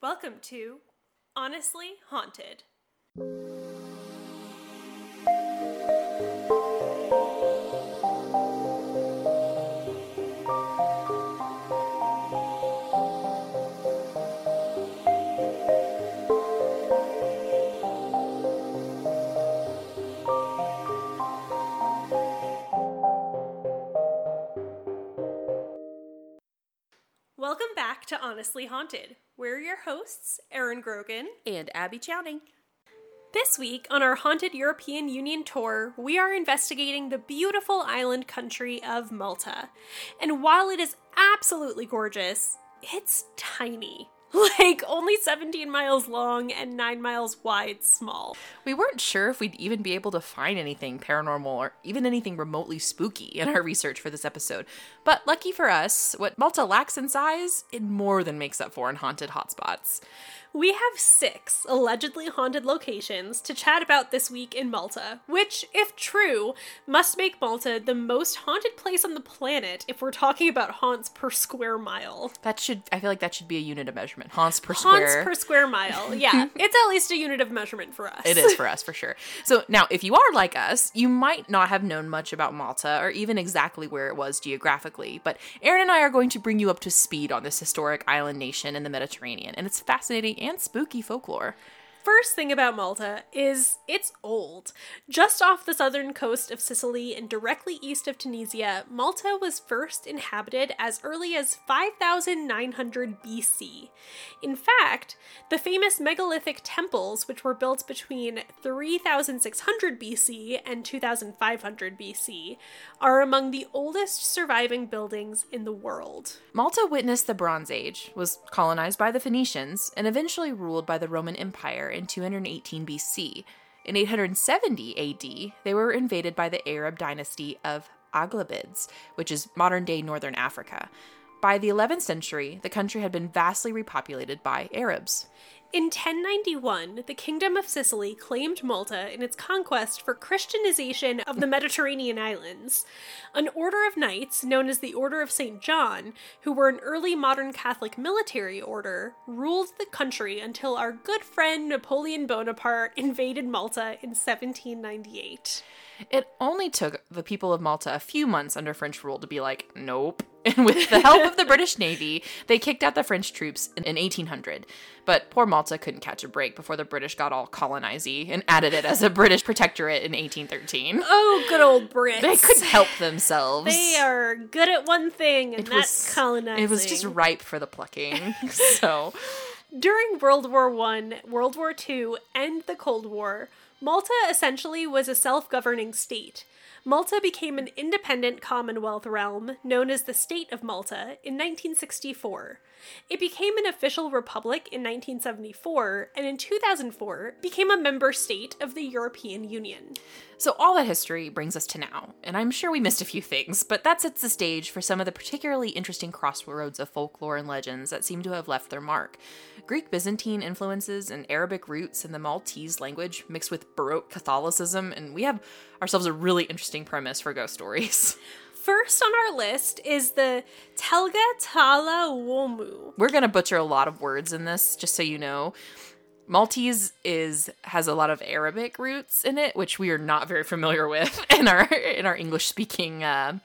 Welcome to Honestly Haunted. Honestly Haunted. We're your hosts, Erin Grogan. and Abby Chowning. This week, on our Haunted European Union tour, we are investigating the beautiful island country of Malta. And while it is absolutely gorgeous, it's tiny. Like only 17 miles long and 9 miles wide small. We weren't sure if we'd even be able to find anything paranormal or even anything remotely spooky in our research for this episode. But lucky for us, what Malta lacks in size, it more than makes up for in haunted hotspots. We have six allegedly haunted locations to chat about this week in Malta, which, if true, must make Malta the most haunted place on the planet if we're talking about haunts per square mile. That should, I feel like that should be a unit of measurement. Haunts per square Haunts square. per square mile. Yeah, it's at least a unit of measurement for us. It is for us for sure. So now, if you are like us, you might not have known much about Malta or even exactly where it was geographically. But Aaron and I are going to bring you up to speed on this historic island nation in the Mediterranean and its fascinating and spooky folklore. First thing about Malta is it's old. Just off the southern coast of Sicily and directly east of Tunisia, Malta was first inhabited as early as 5900 BC. In fact, the famous megalithic temples, which were built between 3600 BC and 2500 BC, are among the oldest surviving buildings in the world. Malta witnessed the Bronze Age, was colonized by the Phoenicians, and eventually ruled by the Roman Empire in 218 BC. In 870 AD, they were invaded by the Arab dynasty of Aghlabids, which is modern day northern Africa. By the 11th century, the country had been vastly repopulated by Arabs. In 1091, the Kingdom of Sicily claimed Malta in its conquest for Christianization of the Mediterranean islands. An order of knights, known as the Order of St. John, who were an early modern Catholic military order, ruled the country until our good friend Napoleon Bonaparte invaded Malta in 1798. It only took the people of Malta a few months under French rule to be like, nope. And with the help of the British Navy, they kicked out the French troops in, in 1800. But poor Malta couldn't catch a break before the British got all colonizy and added it as a British protectorate in 1813. Oh, good old Brits. They couldn't help themselves. They are good at one thing, and It that's was- colonizing. It was just ripe for the plucking. so, During World War One, World War Two, and the Cold War, Malta essentially was a self-governing state. Malta became an independent Commonwealth realm known as the State of Malta in 1964. It became an official republic in 1974 and in 2004 became a member state of the European Union. So, all that history brings us to now, and I'm sure we missed a few things, but that sets the stage for some of the particularly interesting crossroads of folklore and legends that seem to have left their mark. Greek Byzantine influences and Arabic roots in the Maltese language mixed with Baroque Catholicism, and we have ourselves a really interesting premise for ghost stories. First on our list is the Telga Tala Womu. We're gonna butcher a lot of words in this, just so you know. Maltese is has a lot of Arabic roots in it, which we are not very familiar with in our in our English speaking uh,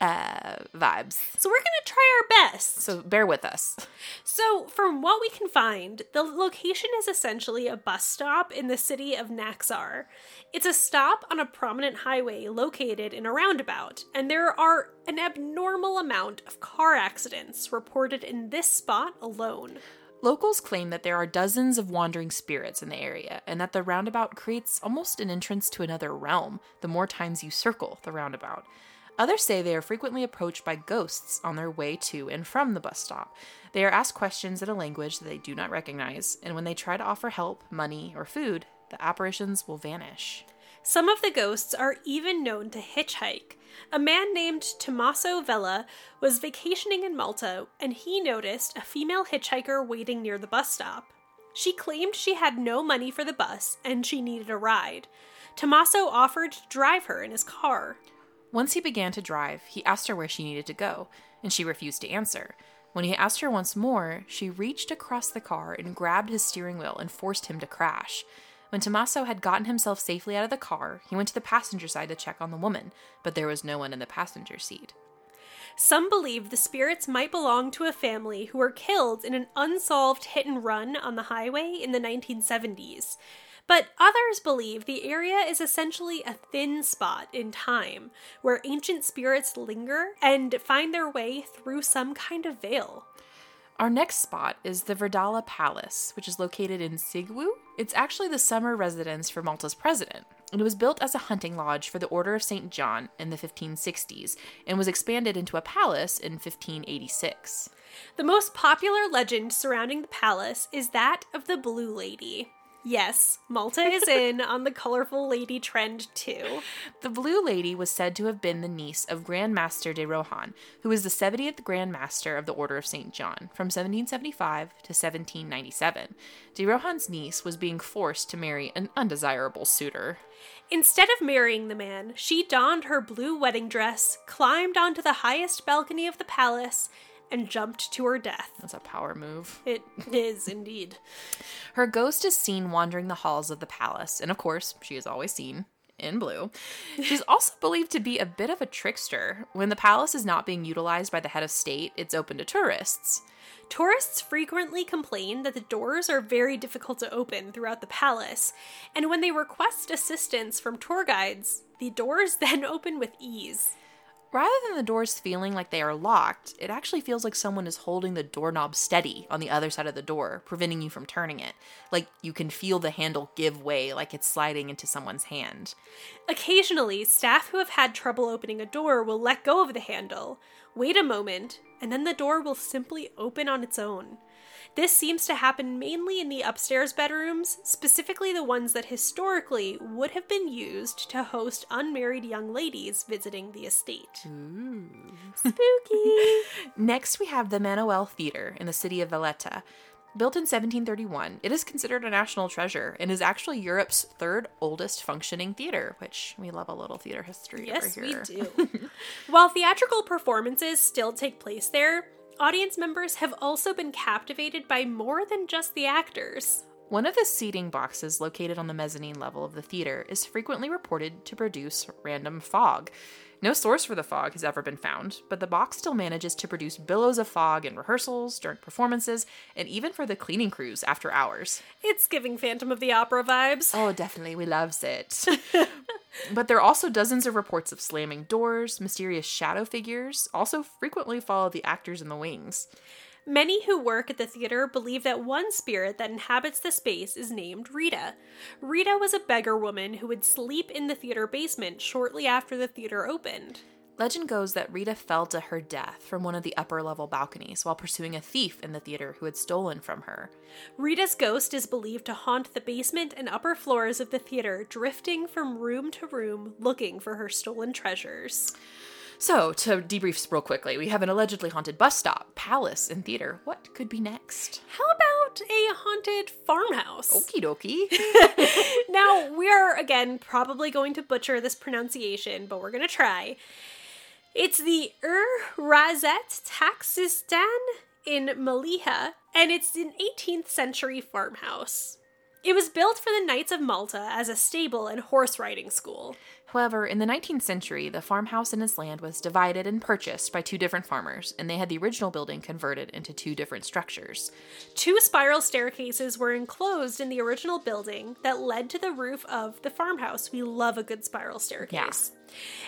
uh, vibes. So we're to try our best. So bear with us. So, from what we can find, the location is essentially a bus stop in the city of Naxxar. It's a stop on a prominent highway located in a roundabout, and there are an abnormal amount of car accidents reported in this spot alone. Locals claim that there are dozens of wandering spirits in the area, and that the roundabout creates almost an entrance to another realm the more times you circle the roundabout. Others say they are frequently approached by ghosts on their way to and from the bus stop. They are asked questions in a language that they do not recognize, and when they try to offer help, money, or food, the apparitions will vanish. Some of the ghosts are even known to hitchhike. A man named Tommaso Vella was vacationing in Malta and he noticed a female hitchhiker waiting near the bus stop. She claimed she had no money for the bus and she needed a ride. Tommaso offered to drive her in his car. Once he began to drive, he asked her where she needed to go, and she refused to answer. When he asked her once more, she reached across the car and grabbed his steering wheel and forced him to crash. When Tommaso had gotten himself safely out of the car, he went to the passenger side to check on the woman, but there was no one in the passenger seat. Some believe the spirits might belong to a family who were killed in an unsolved hit and run on the highway in the 1970s. But others believe the area is essentially a thin spot in time where ancient spirits linger and find their way through some kind of veil. Our next spot is the Verdala Palace, which is located in Siegwu. It's actually the summer residence for Malta's president. And it was built as a hunting lodge for the Order of St. John in the 1560s and was expanded into a palace in 1586. The most popular legend surrounding the palace is that of the Blue Lady. Yes, Malta is in on the colorful lady trend too. The Blue Lady was said to have been the niece of Grand Master de Rohan, who was the 70th Grand Master of the Order of St. John from 1775 to 1797. De Rohan's niece was being forced to marry an undesirable suitor. Instead of marrying the man, she donned her blue wedding dress, climbed onto the highest balcony of the palace, and jumped to her death. That's a power move. It is indeed. Her ghost is seen wandering the halls of the palace, and of course, she is always seen in blue. She's also believed to be a bit of a trickster. When the palace is not being utilized by the head of state, it's open to tourists. Tourists frequently complain that the doors are very difficult to open throughout the palace, and when they request assistance from tour guides, the doors then open with ease. Rather than the doors feeling like they are locked, it actually feels like someone is holding the doorknob steady on the other side of the door, preventing you from turning it. Like you can feel the handle give way, like it's sliding into someone's hand. Occasionally, staff who have had trouble opening a door will let go of the handle, wait a moment, and then the door will simply open on its own. This seems to happen mainly in the upstairs bedrooms, specifically the ones that historically would have been used to host unmarried young ladies visiting the estate. Ooh. Spooky! Next, we have the Manoel Theater in the city of Valletta. Built in 1731, it is considered a national treasure and is actually Europe's third oldest functioning theater, which we love a little theater history Yes, over we here. do. While theatrical performances still take place there, audience members have also been captivated by more than just the actors. One of the seating boxes located on the mezzanine level of the theater is frequently reported to produce random fog. No source for the fog has ever been found, but the box still manages to produce billows of fog in rehearsals, during performances, and even for the cleaning crews after hours. It's giving Phantom of the Opera vibes. Oh, definitely, we loves it. but there are also dozens of reports of slamming doors, mysterious shadow figures, also frequently follow the actors in the wings. Many who work at the theater believe that one spirit that inhabits the space is named Rita. Rita was a beggar woman who would sleep in the theater basement shortly after the theater opened. Legend goes that Rita fell to her death from one of the upper level balconies while pursuing a thief in the theater who had stolen from her. Rita's ghost is believed to haunt the basement and upper floors of the theater, drifting from room to room looking for her stolen treasures. So, to debrief real quickly, we have an allegedly haunted bus stop, palace, and theater. What could be next? How about a haunted farmhouse? Okie dokie. now, we are again probably going to butcher this pronunciation, but we're going to try. It's the Ur Razet Taxistan in Maliha, and it's an 18th century farmhouse. It was built for the Knights of Malta as a stable and horse riding school. However, in the 19th century, the farmhouse and its land was divided and purchased by two different farmers, and they had the original building converted into two different structures. Two spiral staircases were enclosed in the original building that led to the roof of the farmhouse. We love a good spiral staircase.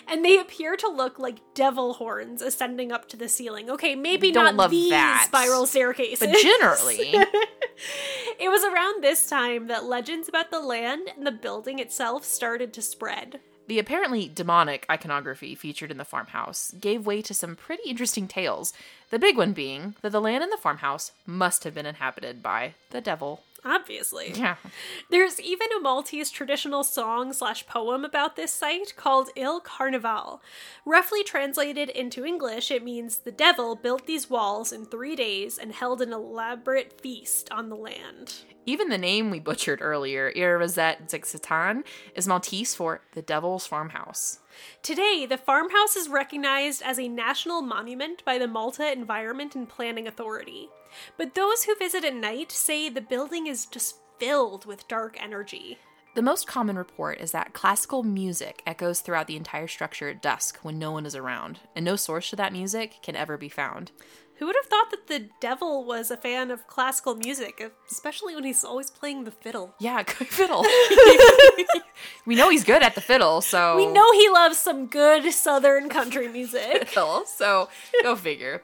And they appear to look like devil horns ascending up to the ceiling. Okay, maybe Don't not love these that. spiral staircases. But generally, it was around this time that legends about the land and the building itself started to spread. The apparently demonic iconography featured in the farmhouse gave way to some pretty interesting tales. The big one being that the land in the farmhouse must have been inhabited by the devil. Obviously. Yeah. There's even a Maltese traditional song slash poem about this site called Il Carnaval. Roughly translated into English, it means the devil built these walls in three days and held an elaborate feast on the land. Even the name we butchered earlier, Irazet Zixatan, is Maltese for the Devil's Farmhouse. Today, the farmhouse is recognized as a national monument by the Malta Environment and Planning Authority. But those who visit at night say the building is just filled with dark energy. The most common report is that classical music echoes throughout the entire structure at dusk when no one is around, and no source to that music can ever be found. Who would have thought that the devil was a fan of classical music, especially when he's always playing the fiddle? Yeah, good fiddle. we know he's good at the fiddle, so We know he loves some good southern country music. fiddle, so go figure.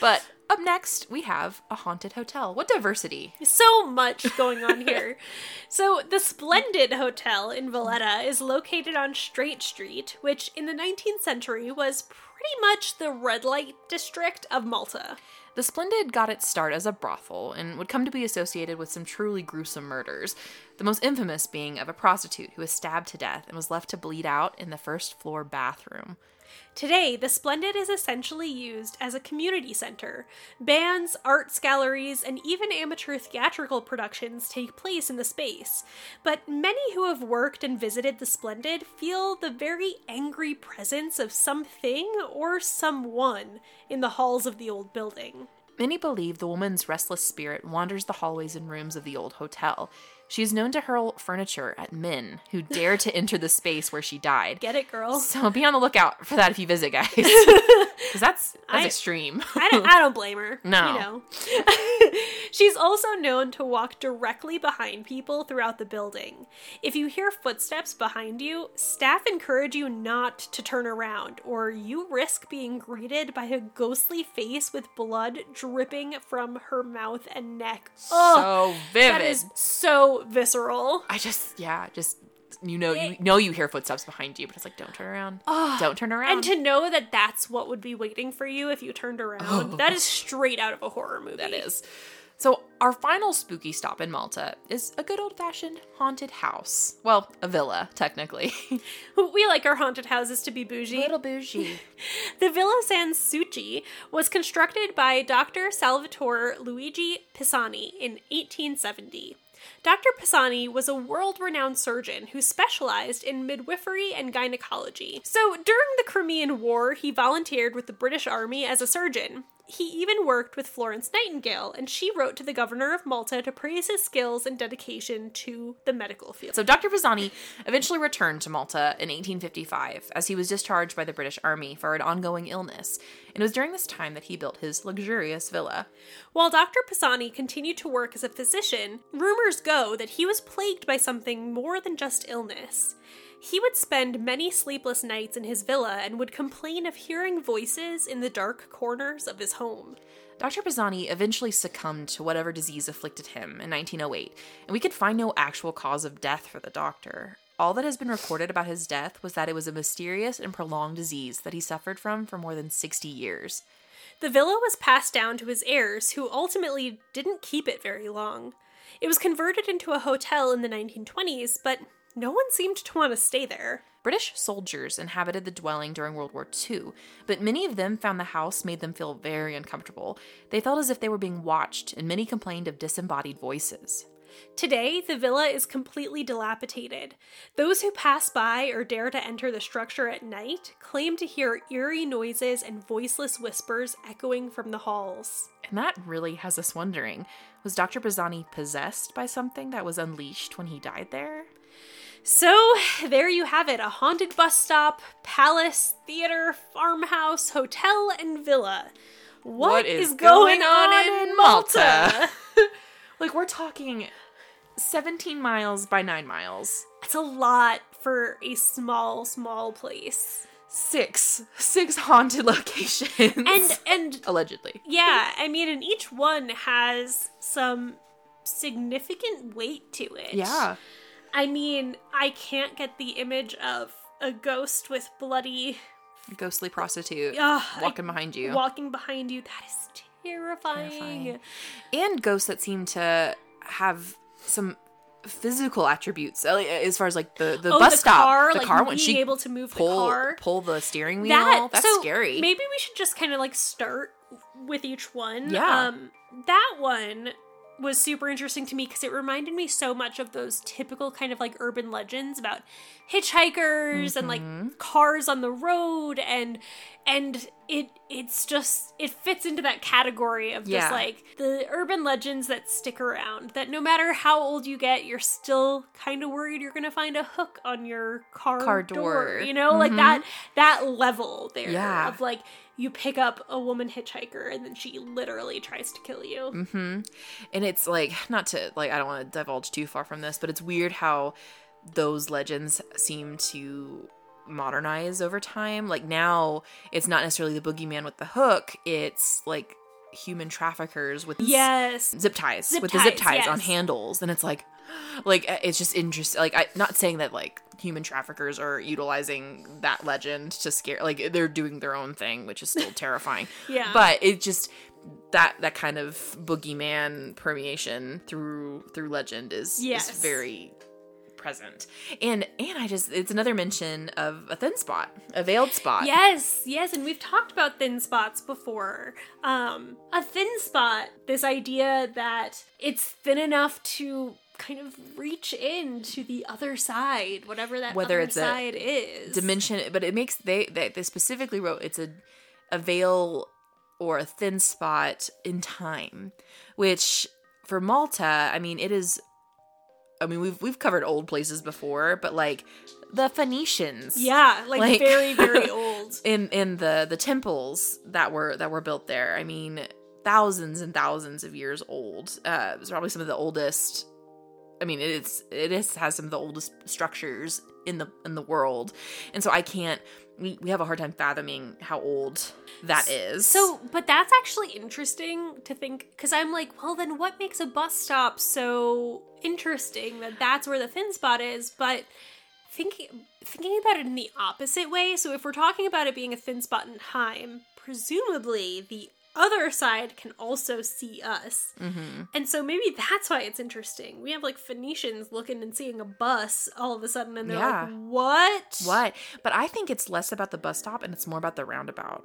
But up next, we have a haunted hotel. What diversity! so much going on here. so, the Splendid Hotel in Valletta is located on Strait Street, which in the 19th century was pretty much the red light district of Malta. The Splendid got its start as a brothel and would come to be associated with some truly gruesome murders, the most infamous being of a prostitute who was stabbed to death and was left to bleed out in the first floor bathroom. Today, the Splendid is essentially used as a community center. Bands, arts galleries, and even amateur theatrical productions take place in the space. But many who have worked and visited the Splendid feel the very angry presence of something or someone in the halls of the old building. Many believe the woman's restless spirit wanders the hallways and rooms of the old hotel. She is known to hurl furniture at men who dare to enter the space where she died. Get it, girl? So be on the lookout for that if you visit, guys. Because that's, that's I- extreme. I don't, I don't blame her. No. You know. She's also known to walk directly behind people throughout the building. If you hear footsteps behind you, staff encourage you not to turn around, or you risk being greeted by a ghostly face with blood dripping from her mouth and neck. Ugh, so vivid. that is so visceral. I just, yeah, just you know, you know, you hear footsteps behind you, but it's like, don't turn around. don't turn around. And to know that that's what would be waiting for you if you turned around, oh. that is straight out of a horror movie. that is. So our final spooky stop in Malta is a good old-fashioned haunted house. Well, a villa, technically. We like our haunted houses to be bougie. A little bougie. The Villa San Succi was constructed by Dr. Salvatore Luigi Pisani in 1870. Dr. Pisani was a world renowned surgeon who specialized in midwifery and gynecology. So, during the Crimean War, he volunteered with the British Army as a surgeon. He even worked with Florence Nightingale, and she wrote to the governor of Malta to praise his skills and dedication to the medical field. So Dr. Pisani eventually returned to Malta in 1855 as he was discharged by the British Army for an ongoing illness. And it was during this time that he built his luxurious villa. While Dr. Pisani continued to work as a physician, rumors go that he was plagued by something more than just illness. He would spend many sleepless nights in his villa and would complain of hearing voices in the dark corners of his home. Dr. Pisani eventually succumbed to whatever disease afflicted him in 1908, and we could find no actual cause of death for the doctor. All that has been recorded about his death was that it was a mysterious and prolonged disease that he suffered from for more than 60 years. The villa was passed down to his heirs, who ultimately didn't keep it very long. It was converted into a hotel in the 1920s, but no one seemed to want to stay there. British soldiers inhabited the dwelling during World War II, but many of them found the house made them feel very uncomfortable. They felt as if they were being watched, and many complained of disembodied voices. Today, the villa is completely dilapidated. Those who pass by or dare to enter the structure at night claim to hear eerie noises and voiceless whispers echoing from the halls. And that really has us wondering was Dr. Pisani possessed by something that was unleashed when he died there? So, there you have it a haunted bus stop, palace, theater, farmhouse, hotel, and villa. what is, going, on, in Malta? like, we're talking 17 miles by 9 miles. It's a lot for a small, small place. Six. Six haunted locations. And and allegedly. yeah, I mean and each one has some significant weight to it. Yeah. I mean, I can't get the image of a ghost with bloody Ghostly prostitute Ugh, I- walking behind you. walking behind you. That is terrifying. Terrifying. and ghosts that seem to have some physical attributes uh, as far as like the the Oh, bus the stop car, the like car when being she able to move the pull car. pull the steering wheel that that's so scary Maybe we should just kind of like start with each one. Yeah. Um, that one was super interesting to me because it reminded me so much of those typical kind of like urban legends about hitchhikers and Mm-hmm. like cars on the road and and it it's just it fits into that category of just like the urban legends that stick around that no matter how old you get you're still kind of worried you're gonna find a hook on your car, Car door. door. you know like Mhm. that that level there Yeah. of like you pick up a woman hitchhiker and then she literally tries to kill you. hmm And it's like not to like I don't want to divulge too far from this, but it's weird how those legends seem to modernize over time. Like now, it's not necessarily the boogeyman with the hook; it's like human traffickers with Yes. zip ties Zip with the zip ties, ties on handles, and it's like, like uh, it's just interesting. Like I'm not saying that like human traffickers are utilizing that legend to scare like they're doing their own thing which is still terrifying Yeah. but it just that that kind of boogeyman permeation through through legend is Yes. is very present and and i just it's another mention of a thin spot a veiled spot Yes, yes, and we've talked about thin spots before. Um, a thin spot, this idea that it's thin enough to kind of reach in to the other side, whatever that Whether other it's a side is. dimension but it makes they, they they specifically wrote it's a a veil or a thin spot in time which for malta i mean it is i mean we've we've covered old places before but like the phoenicians. Yeah, like, Like- very, very old. in in the the temples that were that were built there. I mean thousands and thousands of years old. Uh it's probably some of the oldest i mean it's it is has some of the oldest structures in the in the world and so i can't we, we have a hard time fathoming how old that is So, but that's actually interesting to think because I'm like, well, then what makes a bus stop so interesting that that's where the thin spot is? But thinking thinking about it in the opposite way, so if we're talking about it being a thin spot in time, presumably the other side can also see us. hmm And so maybe that's why it's interesting. We have like Phoenicians looking and seeing a bus all of a sudden and they're Yeah. like, "What? what but i think it's less about the bus stop and it's more about the roundabout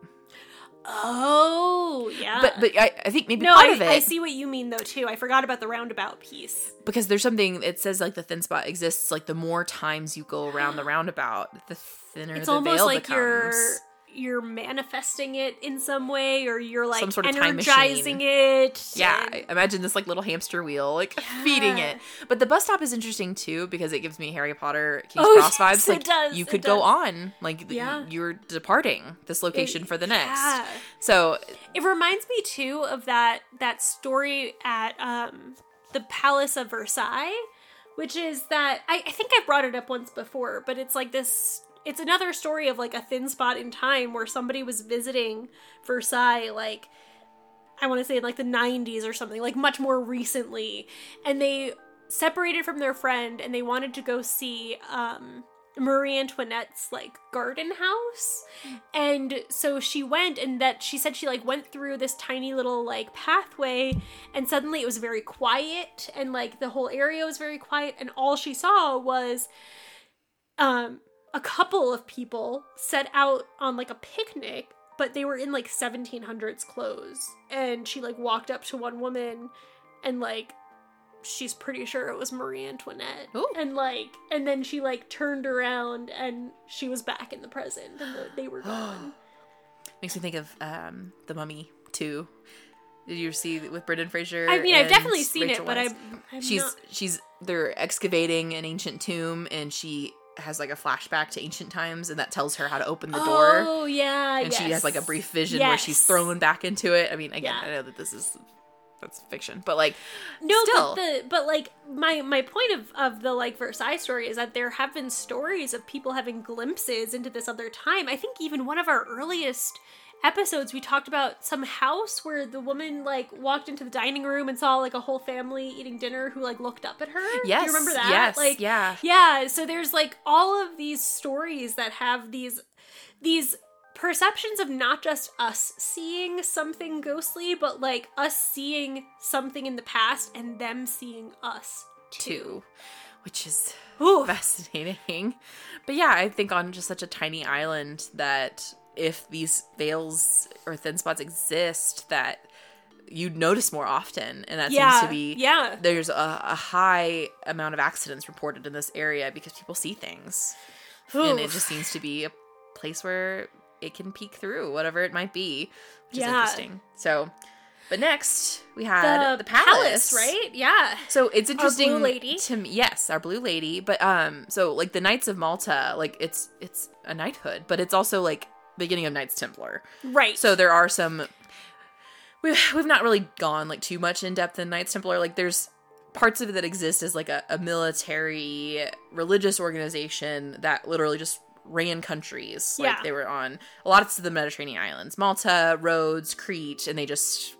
Oh, yeah. but but i, I think maybe no, part I, of it I see what you mean though too. I forgot about the roundabout piece. because there's something it says like the thin spot exists like the more times you go around the roundabout the thinner It's the almost veil like becomes. you're you're manifesting it in some way, or you're like Some sort of energizing it. yeah and- imagine this like little hamster wheel like feeding it but the bus stop is interesting too because it gives me harry potter king's Oh, cross yes, vibes it does, you it could go on like Yeah. you're departing this location for the next yeah. so It reminds me too of that that story at um the Palace of Versailles, which is that I, I think I brought it up once before, but it's like this it's another story of like a thin spot in time where somebody was visiting Versailles like I want to say in like the 90s or something, like much more recently, and they separated from their friend and they wanted to go see um Marie Antoinette's like garden house. And so she went and that she said she like went through this tiny little like pathway and suddenly it was very quiet and like the whole area was very quiet and all she saw was um a couple of people set out on like a picnic but they were in like 1700s clothes and she like walked up to one woman and like she's pretty sure it was Marie Antoinette Ooh. and like and then she like turned around and she was back in the present and the, they were gone makes me think of um the mummy too did you see with Brendan Fraser? I mean I've definitely seen Rachel it but Weisz? I'm, I'm she's not she's they're excavating an ancient tomb and she has like a flashback to ancient times and that tells her how to open the door oh yeah and she has like a brief vision where she's thrown back into it i mean again Yeah. i know that this is that's fiction but like No, Still. but the but like my my point of of the like Versailles story is that there have been stories of people having glimpses into this other time. I think even one of our earliest episodes we talked about some house where the woman like walked into the dining room and saw like a whole family eating dinner who like looked up at her. Do yes you remember that? yes like yeah yeah, so there's like all of these stories that have these these perceptions of not just us seeing something ghostly, but like us seeing something in the past and them seeing us too, which is Ooh. fascinating. But yeah, I think on just such a tiny island that if these veils or thin spots exist, that you'd notice more often, and that Yeah, seems to be yeah. There's a, a high amount of accidents reported in this area because people see things, and it just seems to be a place where it can peek through whatever it might be, which Yeah. is interesting. So, but next we had the, palace, right? Yeah. so it's interesting blue lady? to me. Yes, our blue lady. But um, so like the Knights of Malta, like it's it's a knighthood, but it's also like beginning of Knights Templar. Right. So there are some. We've we've not really gone like too much in depth in Knights Templar. Like there's parts of it that exist as like a, a military religious organization that literally just ran countries. Like Yeah. they were on a lot of the Mediterranean islands, Malta, Rhodes, Crete, and they just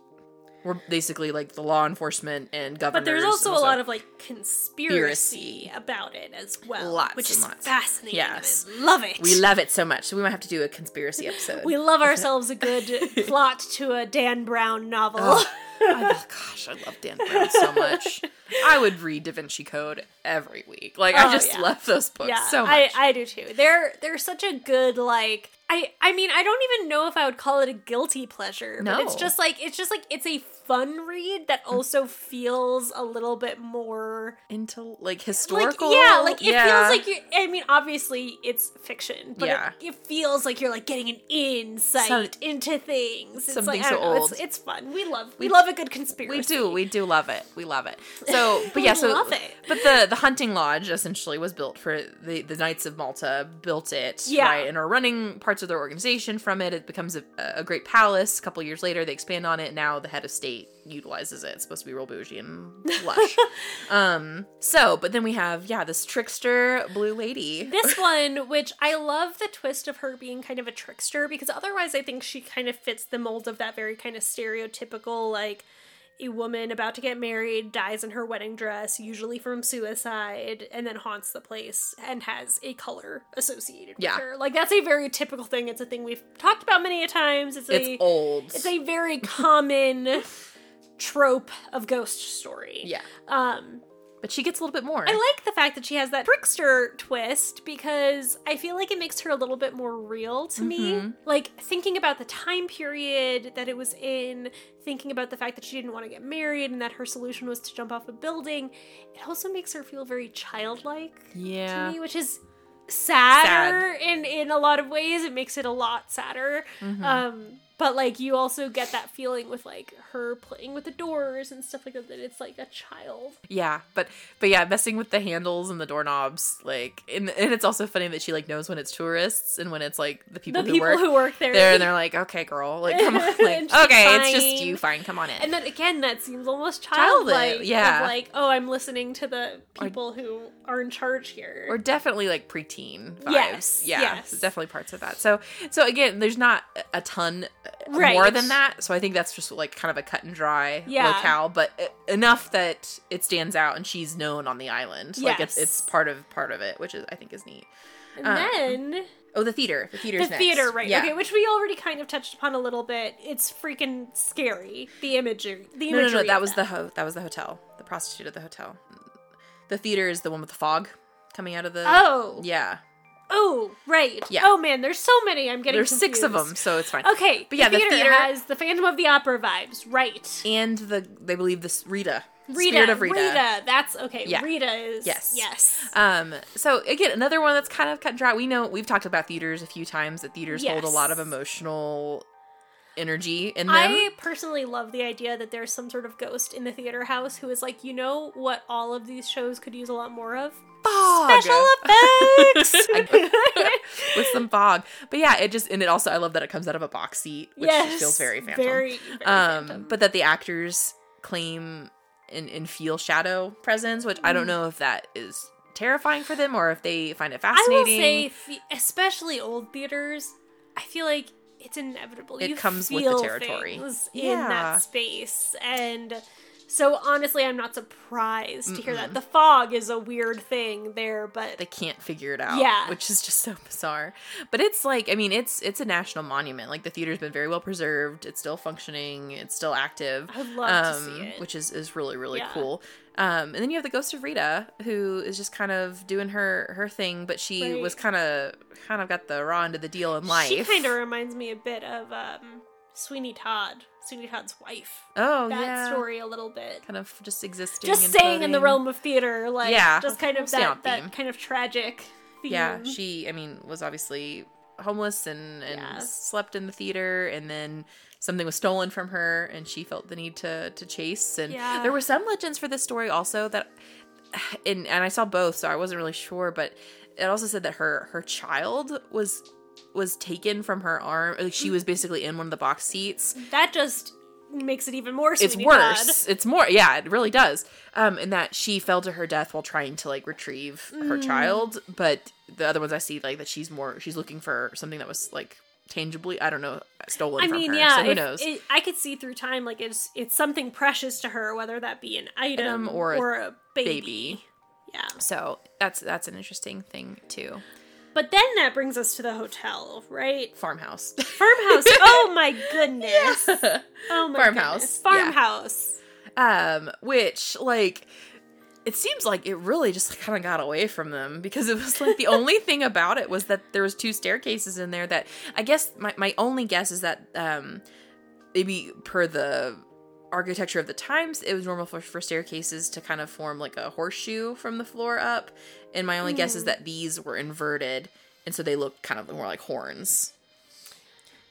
were basically like the law enforcement and governors. but there's also a lot of like conspiracy Conspiracy. about it as well, Lots which is lots. fascinating. Yes. I love it. We love it so much. So we might have to do a conspiracy episode. We love ourselves a good plot to a Dan Brown novel. Oh, oh I, gosh, I love Dan Brown so much. I would read Da Vinci Code every week. Like I Oh, just yeah. love those books yeah, so much. I, I do too. They're they're such a good like I I mean I don't even know if I would call it a guilty pleasure, but it's just like it's just like it's a fun read that mm. also feels a little bit more Into like historical. Like, yeah, like it Yeah. feels like you. I mean, obviously it's fiction, but Yeah. it, it feels like you're like getting an insight Some- into things. It's something like, so know, old. It's, it's fun. We love we, love a good conspiracy. we do, we do love it. We love it. So, but yeah, We so love it. but the the hunting lodge essentially was built for the the Knights of Malta built it, Yeah. right, and are running parts of their organization from it. It becomes a, a great palace. A couple years later, they expand on it. Now the head of state utilizes it. It's supposed to be real bougie and lush. um. So, but then we have yeah this trickster blue lady. this one, which I love the twist of her being kind of a trickster because otherwise I think she kind of fits the mold of that very kind of stereotypical like a woman about to get married dies in her wedding dress, usually from suicide, and then haunts the place and has a color associated with Yeah. her. Like that's a very typical thing. It's a thing we've talked about many a times. It's, a old. it's a very common trope of ghost story. yeah, Um but she gets a little bit more. I like the fact that she has that trickster twist because I feel like it makes her a little bit more real to me. Mm-hmm. Like thinking about the time period that it was in, thinking about the fact that she didn't want to get married and that her solution was to jump off a building, it also makes her feel very childlike yeah. to me, which is sadder in in a lot of ways. It makes it a lot sadder. Mm-hmm. Um but like you also get that feeling with like her playing with the doors and stuff like that that it's like a child. Yeah, but but yeah, messing with the handles and the doorknobs, like, and, and it's also funny that she like knows when it's tourists and when it's like the people, the who people work who work there. there, and they're like, okay, girl, like, come on, like, okay, it's just you, fine, come on in. and then again, that seems almost Childlike, childlike. yeah. Like, oh, I'm listening to the people who are in charge here. or definitely like preteen vibes. Yes, yeah, yes. definitely parts of that. So, so again, there's not a ton Right. more than that. So I think that's just like kind of a cut and dry Yeah. locale, but enough that it stands out and she's known on the island. Like it's it's part of part of it, which is I think is neat. and uh, then Oh, the theater. The theater's the next. theater, right? Yeah. Okay, which we already kind of touched upon a little bit. It's freaking scary. The imagery. The No, no, imagery. no. That was the ho- that was the hotel. The prostitute at the hotel. The theater is the one with the fog coming out of the. Oh. Yeah. Oh, right. Yeah. Oh man, there's so many. I'm getting There's six of them, so it's fine. Okay, But yeah, the the theater, theater- has the Phantom of the Opera vibes, right? And the they believe this Rita. Rita, Spirit of Rita. That's okay. Yeah. Rita is Yes. yes. Um. So again, another one that's kind of cut and dry. We know we've talked about theaters a few times. That theaters hold a lot of emotional energy in them. I personally love the idea that there's some sort of ghost in the theater house who is like, you know what all of these shows could use a lot more of? Fog. Special effects. with some fog. But yeah, it just and it also I love that it comes out of a box seat, which yes. feels very phantom. Very, very um phantom. but that the actors claim and, and feel shadow presence which i don't know if that is terrifying for them or if they find it Mm. I will fascinating say, the- especially old theaters, I feel like it's inevitable. It you comes with the territory. things in Yeah. that space, and So honestly, I'm not surprised to hear that. The fog is a weird thing there, but they can't figure it out Yeah. which is just so bizarre but it's like i mean it's it's a national monument like the theater's been very well preserved it's still functioning it's still active I'd love to see um, it. which is is really really Yeah. cool um and then you have the ghost of rita who is just kind of doing her her thing but she Right. was kind of kind of got the raw end of the deal in life She kind of reminds me a bit of um, Sweeney Todd, Todd's wife. oh that yeah story a little bit. kind of just existing Just staying in the realm of theater, like Yeah, just kind of that, that kind of tragic. Theme. yeah she i mean was obviously homeless and and Yeah. slept in the theater and then something was stolen from her and she felt the need to to chase and Yeah. there were some legends for this story also that and and i saw both so i wasn't really sure but it also said that her her child was was taken from her arm like she was basically in one of the box seats that just makes it even more. it's worse it's more yeah it really does um and that she fell to her death while trying to like retrieve her Mm. child but the other ones i see like that she's more she's looking for something that was like tangibly i don't know stolen I from mean, her yeah, so who if- knows it- I could see through time like it's it's something precious to her, whether that be an item Item or a a baby. baby. Yeah, so that's that's an interesting thing too but then that brings us to the hotel, right? farmhouse Farmhouse. oh my goodness. Yeah. Oh my Farmhouse, goodness. yeah. Farmhouse. um which like it seems like it really just kind of got away from them because it was like the only thing about it was that there was two staircases in there that i guess my, my only guess is that um maybe per the architecture of the times it was normal for, for staircases to kind of form like a horseshoe from the floor up and my only guess is that these were inverted and so they looked kind of more like horns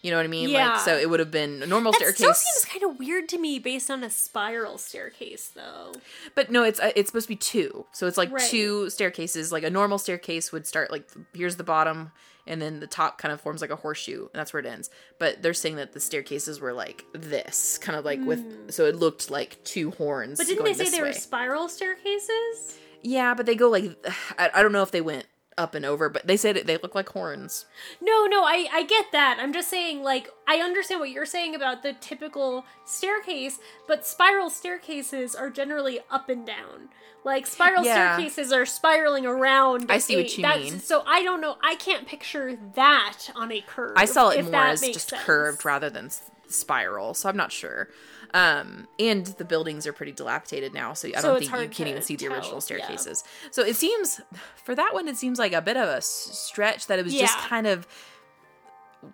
you know what i mean Yeah. like so it would have been a normal That staircase still seems kind of weird to me based on a spiral staircase, though. But no, it's uh, it's supposed to be two. So it's like Right. two staircases. Like a normal staircase would start like here's the bottom, and then the top kind of forms like a horseshoe, and that's where it ends. But they're saying that the staircases were like this, kind of like with so it looked like two horns. Hmm. But didn't they say they were spiral staircases? Yeah, but they go like I, I don't know if they went up and over, but they said it, they look like horns. No, no, I I get that. I'm just saying like I understand what you're saying about the typical staircase, but spiral staircases are generally up and down. Like spiral Yeah. staircases are spiraling around. I see what a- you that's- mean. So I don't know. I can't picture that on a curve. I saw it more as just sense. curved rather than spiral, so I'm not sure. Um, and the buildings are pretty dilapidated now, so I So don't think you can even see the tell, original yeah. staircases. So it seems, for that one, it seems like a bit of a stretch that it was just kind of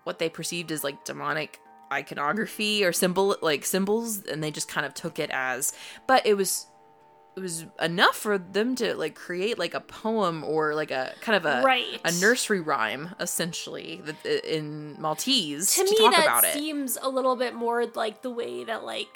what they perceived as like demonic iconography or symbol like symbols and they just kind of took it as but it was it was enough for them to like create like a poem or like a kind of a Right. a nursery rhyme essentially in Maltese to to, me talk that about it. seems a little bit more like the way that like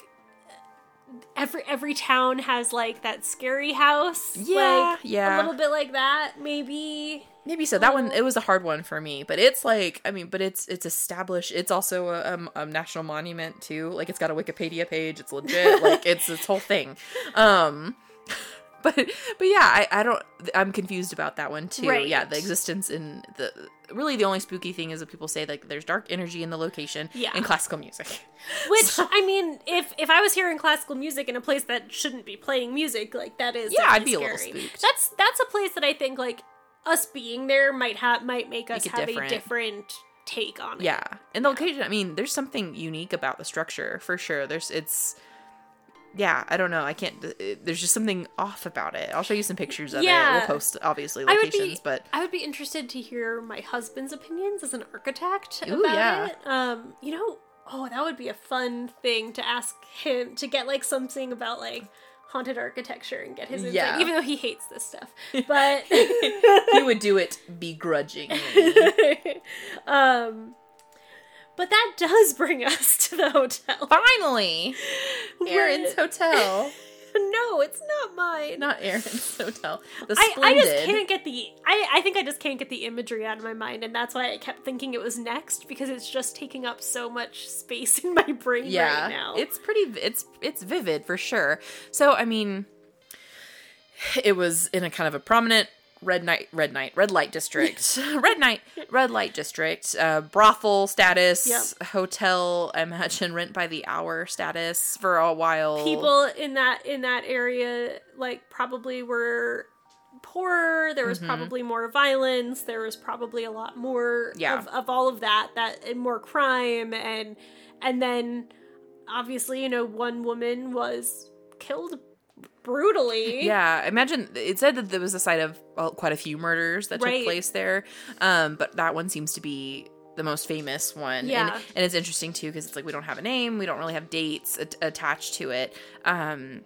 every every town has like that scary house Yeah, like yeah. a little bit like that maybe Maybe so. That one it was a hard one for me, but it's like I mean, but it's it's established. It's also a, um, a national monument too. Like it's got a Wikipedia page. It's legit. like it's this whole thing. Um, but but yeah, I I don't. I'm confused about that one too. Right. Yeah, the existence in the really the only spooky thing is that people say like there's dark energy in the location. Yeah. in classical music. which i mean if if i was hearing classical music in a place that shouldn't be playing music like that is Yeah, I'd be a little spooked. that's that's a place that i think like us being there might have might make us Make have different. a different take on it Yeah, and the location. I mean, there's something unique about the structure for sure. There's it's. Yeah, I don't know. I can't. There's just something off about it. I'll show you some pictures of it. Yeah. We'll post obviously I would locations, be, but I would be interested to hear my husband's opinions as an architect Ooh, about yeah. it. Um, you know, oh, that would be a fun thing to ask him to get like something about like haunted architecture and get his insight, Yeah. even though he hates this stuff. But he would do it begrudgingly. um, but that does bring us to the hotel. Finally, Aaron's hotel, no, it's not mine. not Aaron's hotel. The I, I just can't get the I, I think I just can't get the imagery out of my mind and that's why I kept thinking it was next because it's just taking up so much space in my brain yeah, right now. it's pretty. It's it's vivid for sure. So I mean, it was in a kind of a prominent red night, red night, red light district, red night, red light district, uh, brothel status, Yep. hotel. I imagine rent by the hour status for a while. people in that in that area like probably were poorer there was Mm-hmm. probably more violence there was probably a lot more Yeah. of, of all of that that and more crime and and then obviously you know one woman was killed brutally Yeah, imagine it said that there was a site of well, quite a few murders that Right. took place there, um, but that one seems to be the most famous one. Yeah. and, and it's interesting too because it's like we don't have a name, we don't really have dates at- attached to it. Um,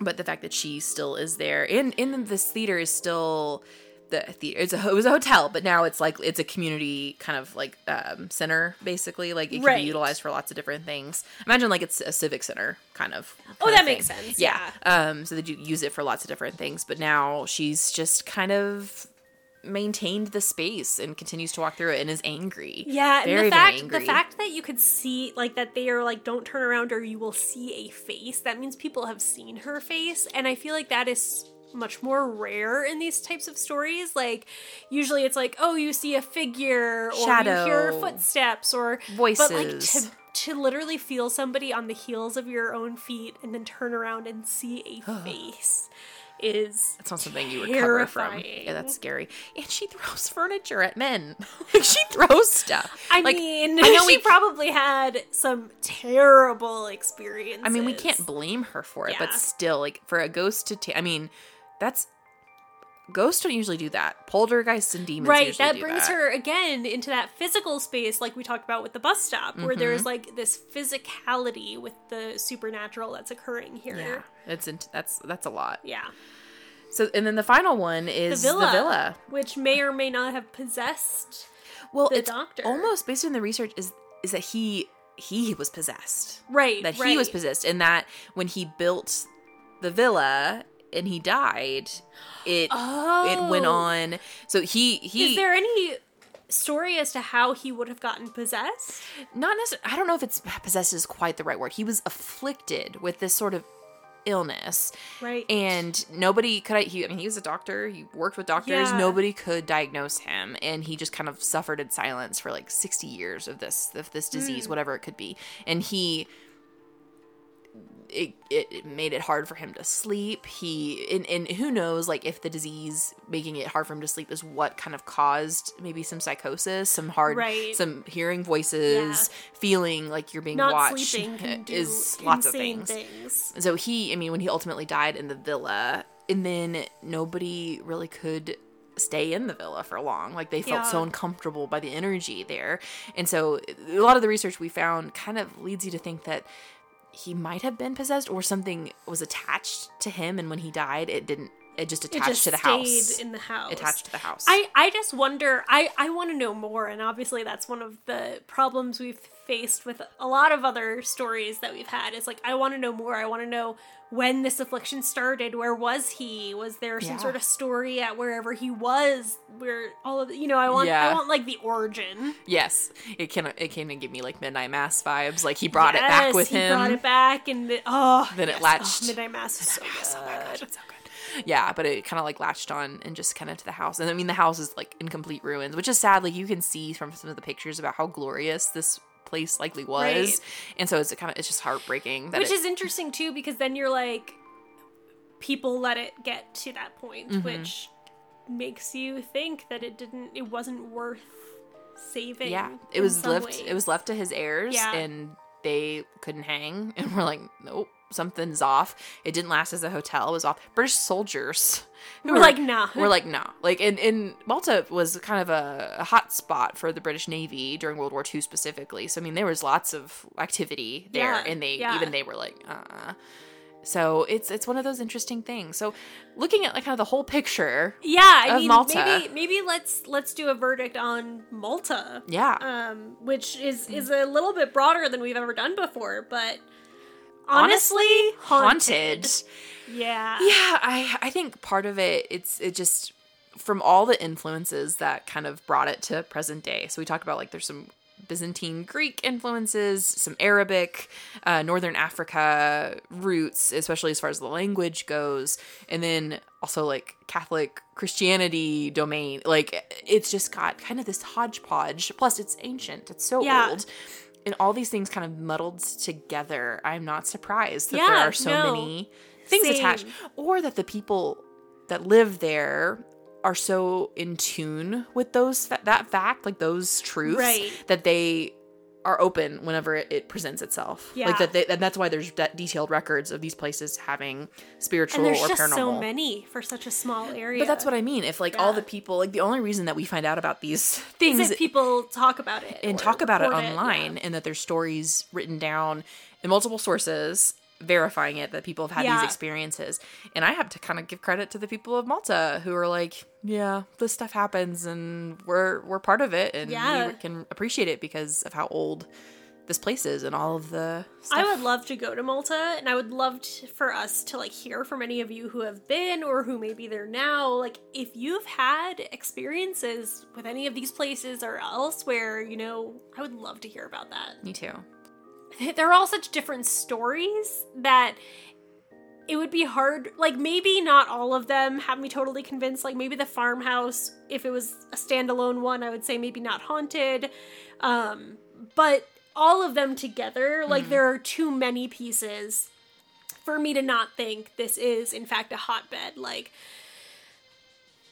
but the fact that she still is there in in this theater is still the theater. It's a it was a hotel, but now it's like it's a community kind of like um, center basically. Like it can Right. be utilized for lots of different things. Imagine like it's a civic center kind of. Oh, that of makes sense, Yeah. Um. So they do use it for lots of different things, but now she's just kind of maintained the space and continues to walk through it and is angry. Yeah, and Very, the very fact angry. the fact that you could see like that they are like don't turn around or you will see a face, that means people have seen her face and I feel like that is much more rare in these types of stories. Like usually it's like, oh, you see a figure or you hear footsteps or voices. but like to to literally feel somebody on the heels of your own feet and then turn around and see a face is that's not something you recover from. Terrifying. Yeah, that's scary. And she throws furniture at men. like she throws stuff. I like, mean, I know she we probably had some terrible experiences. I mean, we can't blame her for it, Yeah. but still, like for a ghost to, ta- I mean, that's ghosts don't usually do that. Poltergeists and demons, right that brings that. her again into that physical space like we talked about with the bus stop where Mm-hmm. there's like this physicality with the supernatural that's occurring here Yeah, it's int- that's that's a lot. Yeah. So, and then the final one the is villa, the villa. which may or may not have possessed Well, the it's doctor. almost based on the research is is that he he was possessed. right That right. he was possessed, and that when he built the villa and he died, it oh it went on. So he he is there any story as to how he would have gotten possessed not necessarily. I don't know if it's possessed is quite the right word. He was afflicted with this sort of illness, right and nobody could. He, I mean, he was a doctor. He worked with doctors. Yeah. Nobody could diagnose him, and he just kind of suffered in silence for like sixty years of this of this disease, Hmm. whatever it could be. And he. It, it, made it hard for him to sleep. He and, and who knows, like if the disease making it hard for him to sleep is what kind of caused maybe some psychosis, some hard, Right. some hearing voices, feeling like you're being not watched sleeping can do is lots of insane things. So he, I mean, when he ultimately died in the villa, and then nobody really could stay in the villa for long. Like they felt so uncomfortable by the energy there. And so a lot of the research we found kind of leads you to think that he might have been possessed or something was attached to him and when he died it didn't it just it attached just to the stayed house. in the house attached to the house. I, I just wonder I, I want to know more and obviously that's one of the problems we've faced with a lot of other stories that we've had is like I want to know more I want to know when this affliction started where was he was there some Yeah. sort of story at wherever he was where all of you know I want Yeah. I want like the origin yes, it can it came and give me like Midnight Mass vibes. Like he brought it back Yes, with he him. brought it back and the, oh Then it oh, latched- oh, midnight mass is so good. so good. It's so good. Yeah, but it kind of like latched on and just kind of to the house. And I mean, the house is like in complete ruins, which is sad. Like you can see from some of the pictures about how glorious this place likely was. Right. And so it's kind of it's just heartbreaking that which it- is interesting too because then you're like people let it get to that point Mm-hmm. which makes you think that it didn't it wasn't worth saving yeah, it was left ways. it was left to his heirs, Yeah. and they couldn't hang. And we're like, nope. Something's off. It didn't last as a hotel. It was off. British soldiers. who We're like, nah. We're like, no. Like, in, in Malta was kind of a, a hot spot for the British Navy during World War II specifically. So, I mean, there was lots of activity there, Yeah, and they yeah. even they were like, uh. So it's it's one of those interesting things. So, looking at like kind of the whole picture, yeah i of mean Malta. maybe maybe let's let's do a verdict on malta yeah, um which is is a little bit broader than we've ever done before but honestly, honestly haunted. yeah Yeah, I I think part of it it's it just from all the influences that kind of brought it to present day. So we talked about like there's some Byzantine Greek influences, some Arabic, uh, Northern Africa roots, especially as far as the language goes, and then also like Catholic Christianity domain. Like it's just got kind of this hodgepodge. Plus, it's ancient. It's so Yeah. old. And all these things kind of muddled together. I'm not surprised that Yeah, there are so no. many things Same. attached, or that the people that live there are so in tune with those that fact, like those truths, Right. that they are open whenever it, it presents itself. Yeah. Like that, they, and that's why there's de- detailed records of these places having spiritual And there's or just paranormal. so many for such a small area. But that's what I mean. If like all the people, like the only reason that we find out about these is things that people talk about it and talk about it online yeah. and that there's stories written down in multiple sources verifying it that people have had Yeah. these experiences and i have to kind of give credit to the people of malta who are like yeah this stuff happens and we're we're part of it and Yeah. we can appreciate it because of how old this place is and all of the stuff. I would love to go to Malta, and I would love to, for us to like hear from any of you who have been or who may be there now. Like, if you've had experiences with any of these places or elsewhere, you know, I would love to hear about that. me too They're all such different stories that it would be hard. Like, maybe not all of them have me totally convinced. Like, maybe the farmhouse, if it was a standalone one, I would say maybe not haunted. Um, but all of them together, like, there are too many pieces for me to not think this is, in fact, a hotbed. Like,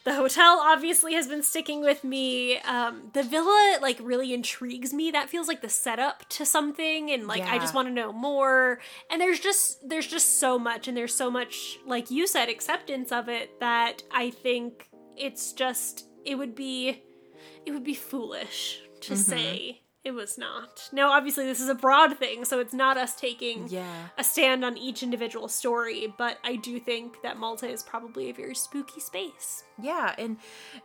the hotel obviously has been sticking with me. Um, the villa like really intrigues me. That feels like the setup to something, and like I just want to know more. And there's just there's just so much, and there's so much like you said acceptance of it that I think it's just it would be it would be foolish to Mm-hmm. say it was not. Now, obviously, this is a broad thing, so it's not us taking yeah a stand on each individual story, but I do think that Malta is probably a very spooky space. Yeah, and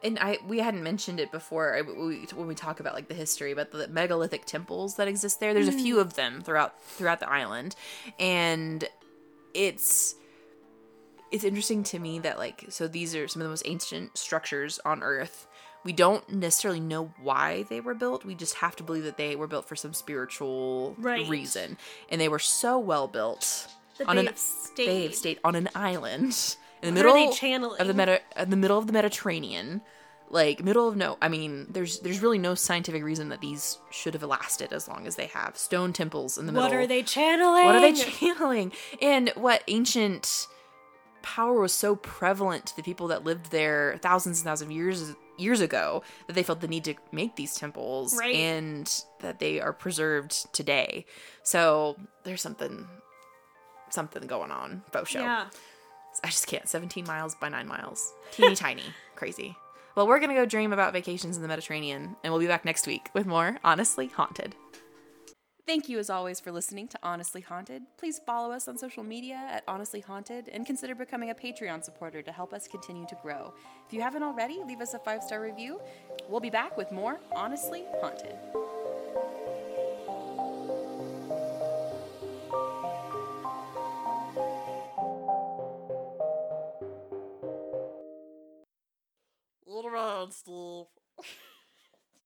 and I we hadn't mentioned it before when we talk about like the history, but the megalithic temples that exist there. There's a few mm. of them throughout throughout the island, and it's it's interesting to me that like so these are some of the most ancient structures on Earth. We don't necessarily know why they were built. We just have to believe that they were built for some spiritual Right. reason, and they were so well built That on an stayed. they have stayed on an island in the What middle of the meta in the middle of the Mediterranean, like middle of no. I mean, there's there's really no scientific reason that these should have lasted as long as they have. Stone temples in the middle. What are they channeling? What are they channeling? And what ancient power was so prevalent to the people that lived there thousands and thousands of years years ago that they felt the need to make these temples Right. and that they are preserved today. So there's something something going on. Faux show. Yeah. I just can't. 17 miles by 9 miles. Teeny tiny. Crazy. Well, we're going to go dream about vacations in the Mediterranean, and we'll be back next week with more Honestly Haunted. Thank you, as always, for listening to Honestly Haunted. Please follow us on social media at Honestly Haunted and consider becoming a Patreon supporter to help us continue to grow. If you haven't already, leave us a five star review. We'll be back with more Honestly Haunted. Advanced